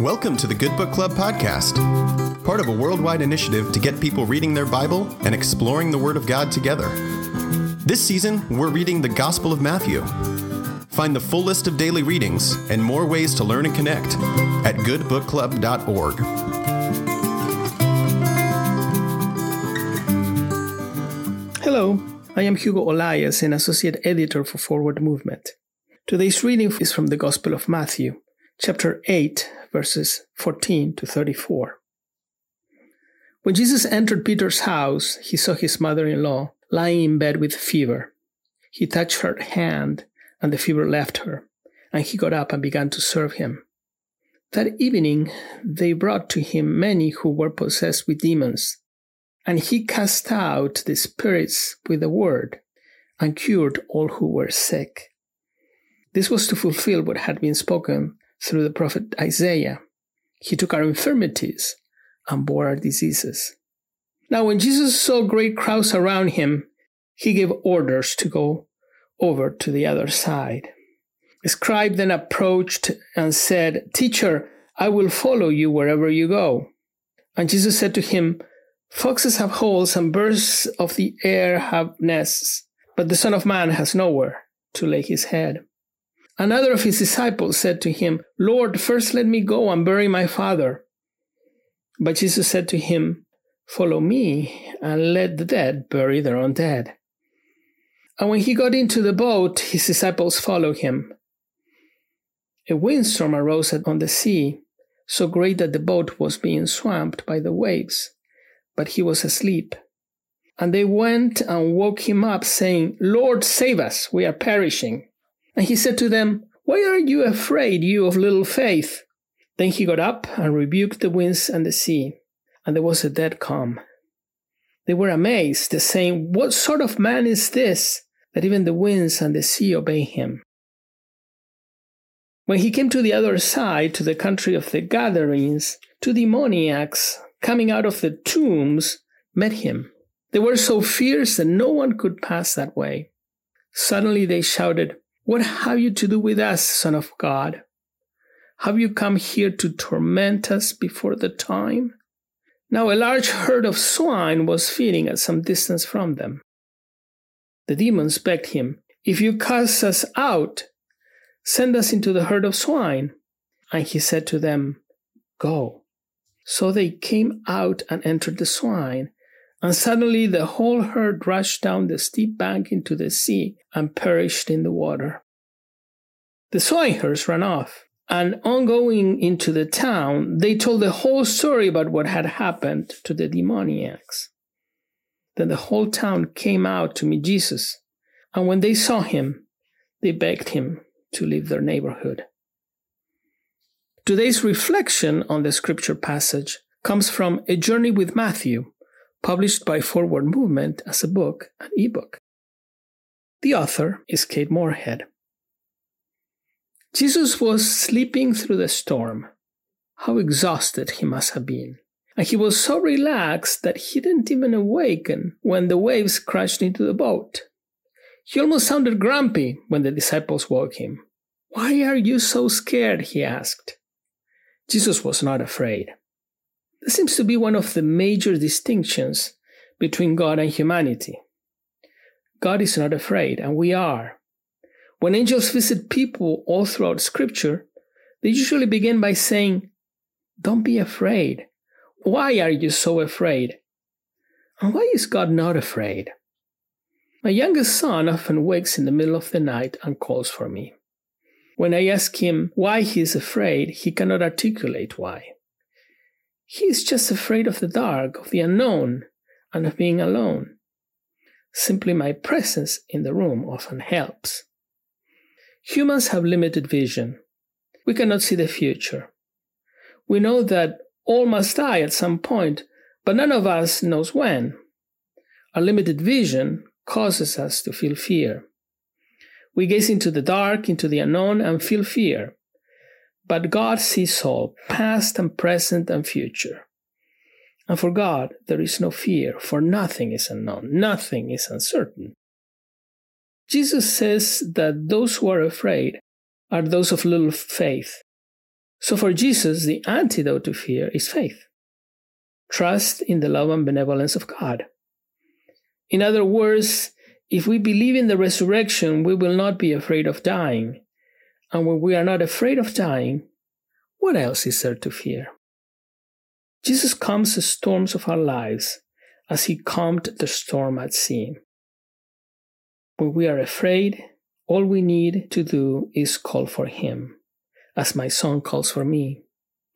Welcome to the Good Book Club podcast, part of a worldwide initiative to get people reading their Bible and exploring the Word of God together. This season, we're reading the Gospel of Matthew. Find the full list of daily readings and more ways to learn and connect at goodbookclub.org. Hello, I am Hugo Olaiz, an associate editor for Forward Movement. Today's reading is from the Gospel of Matthew, chapter 8, verses 14 to 34. When Jesus entered Peter's house, he saw his mother in law lying in bed with fever. He touched her hand, and the fever left her, and he got up and began to serve him. That evening, they brought to him many who were possessed with demons, and he cast out the spirits with a word and cured all who were sick. This was to fulfill what had been spoken through the prophet Isaiah. He took our infirmities and bore our diseases. Now, when Jesus saw great crowds around him, he gave orders to go over to the other side. The scribe then approached and said, Teacher, I will follow you wherever you go. And Jesus said to him, Foxes have holes and birds of the air have nests, but the Son of Man has nowhere to lay his head. Another of his disciples said to him, Lord, first let me go and bury my father. But Jesus said to him, Follow me and let the dead bury their own dead. And when he got into the boat, his disciples followed him. A windstorm arose on the sea, so great that the boat was being swamped by the waves, but he was asleep. And they went and woke him up, saying, Lord, save us, we are perishing. And he said to them, Why are you afraid, you of little faith? Then he got up and rebuked the winds and the sea, and there was a dead calm. They were amazed, saying, What sort of man is this, that even the winds and the sea obey him? When he came to the other side, to the country of the Gadarenes, two demoniacs coming out of the tombs met him. They were so fierce that no one could pass that way. Suddenly they shouted, what have you to do with us, Son of God? Have you come here to torment us before the time? Now a large herd of swine was feeding at some distance from them. The demons begged him, If you cast us out, send us into the herd of swine. And he said to them, Go. So they came out and entered the swine, and suddenly the whole herd rushed down the steep bank into the sea and perished in the water. The swineherds ran off, and on going into the town, they told the whole story about what had happened to the demoniacs. Then the whole town came out to meet Jesus, and when they saw him, they begged him to leave their neighborhood. Today's reflection on the scripture passage comes from A Journey with Matthew published by Forward Movement as a book and ebook. The author is Kate Moorehead. Jesus was sleeping through the storm. How exhausted he must have been. And he was so relaxed that he didn't even awaken when the waves crashed into the boat. He almost sounded grumpy when the disciples woke him. Why are you so scared? he asked. Jesus was not afraid. This seems to be one of the major distinctions between God and humanity. God is not afraid, and we are. When angels visit people all throughout Scripture, they usually begin by saying, Don't be afraid. Why are you so afraid? And why is God not afraid? My youngest son often wakes in the middle of the night and calls for me. When I ask him why he is afraid, he cannot articulate why. He is just afraid of the dark, of the unknown, and of being alone. Simply my presence in the room often helps. Humans have limited vision. We cannot see the future. We know that all must die at some point, but none of us knows when. Our limited vision causes us to feel fear. We gaze into the dark, into the unknown, and feel fear. But God sees all, past and present and future. And for God, there is no fear, for nothing is unknown, nothing is uncertain. Jesus says that those who are afraid are those of little faith. So for Jesus, the antidote to fear is faith. Trust in the love and benevolence of God. In other words, if we believe in the resurrection, we will not be afraid of dying. And when we are not afraid of dying, what else is there to fear? Jesus calms the storms of our lives as he calmed the storm at sea. When we are afraid, all we need to do is call for him, as my son calls for me.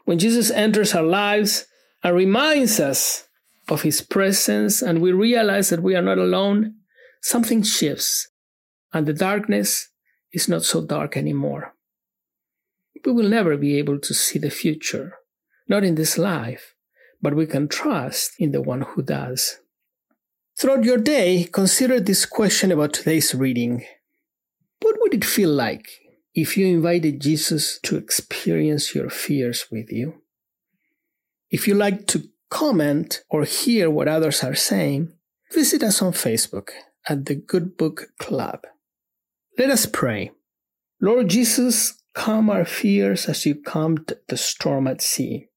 When Jesus enters our lives and reminds us of his presence and we realize that we are not alone, something shifts and the darkness is not so dark anymore. We will never be able to see the future, not in this life, but we can trust in the one who does. Throughout your day, consider this question about today's reading. What would it feel like if you invited Jesus to experience your fears with you? If you like to comment or hear what others are saying, visit us on Facebook at the Good Book Club. Let us pray. Lord Jesus, calm our fears as you calmed the storm at sea.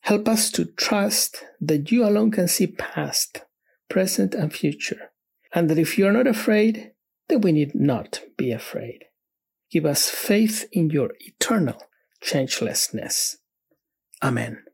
Help us to trust that you alone can see past, present, and future, and that if you are not afraid, then we need not be afraid. Give us faith in your eternal changelessness. Amen.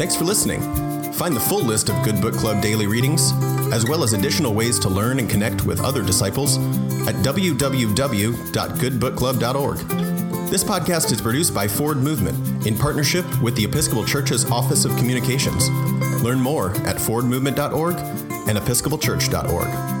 Thanks for listening. Find the full list of Good Book Club daily readings, as well as additional ways to learn and connect with other disciples at www.goodbookclub.org. This podcast is produced by Forward Movement in partnership with the Episcopal Church's Office of Communications. Learn more at forwardmovement.org and episcopalchurch.org.